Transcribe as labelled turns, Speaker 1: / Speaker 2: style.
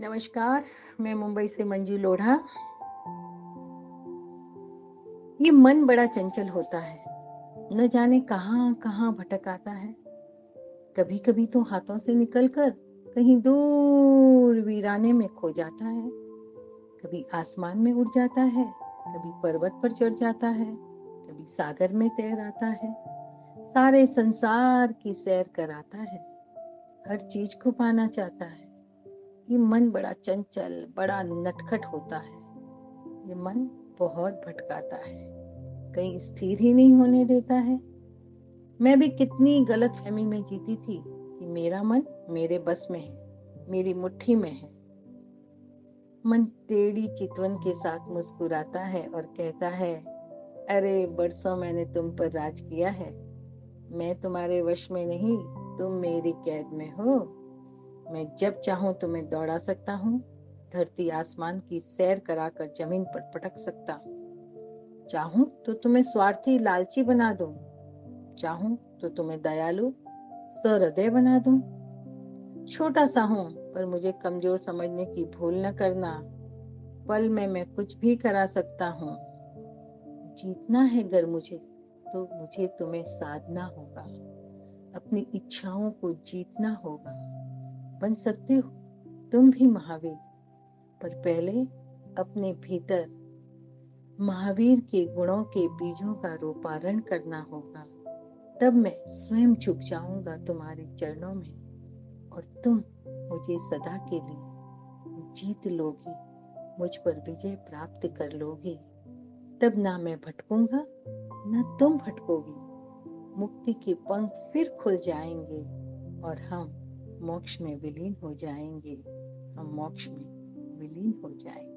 Speaker 1: नमस्कार, मैं मुंबई से मंजू लोढ़ा। ये मन बड़ा चंचल होता है। न जाने कहाँ कहाँ भटक आता है। कभी कभी तो हाथों से निकलकर कहीं दूर वीराने में खो जाता है। कभी आसमान में उड़ जाता है, कभी पर्वत पर चढ़ जाता है, कभी सागर में तैर आता है। सारे संसार की सैर कराता है। हर चीज़ को पाना चाहता है। ये मन बड़ा चंचल बड़ा नटखट होता है। ये मन बहुत भटकाता है। कहीं स्थिर ही नहीं होने देता है। मैं भी कितनी गलत फहमी में जीती थी कि मेरा मन मेरे बस में है मेरी मुट्ठी में है। मन टेढ़ी चितवन के साथ मुस्कुराता है और कहता है अरे बरसों मैंने तुम पर राज किया है। मैं तुम्हारे वश में नहीं तुम मेरी कैद में हो। मैं जब चाहूँ तुम्हें दौड़ा सकता हूँ। धरती आसमान की सैर कराकर ज़मीन पर पटक सकता चाहूँ तो तुम्हें स्वार्थी लालची बना दूँ। चाहूँ तो तुम्हें दयालु सहृदय बना दूँ। छोटा सा हूँ, पर मुझे कमज़ोर समझने की भूल न करना। पल में मैं कुछ भी करा सकता हूँ। जीतना है अगर मुझे तो मुझे तुम्हें साधना होगा। अपनी इच्छाओं को जीतना होगा। बन सकते हो। तुम भी महावीर। पर पहले अपने भीतर महावीर के गुणों के बीजों का रोपारण करना होगा। तब मैं स्वयं झुक जाऊँगा तुम्हारे चरणों में और तुम मुझे सदा के लिए जीत लोगी, मुझ पर विजय प्राप्त कर लोगी। तब ना मैं भटकूँगा, ना तुम भटकोगी। मुक्ति के पंख फिर खुल जाएँगे और हम मोक्ष में विलीन हो जाएँगे। हम मोक्ष में विलीन हो जाएँगे।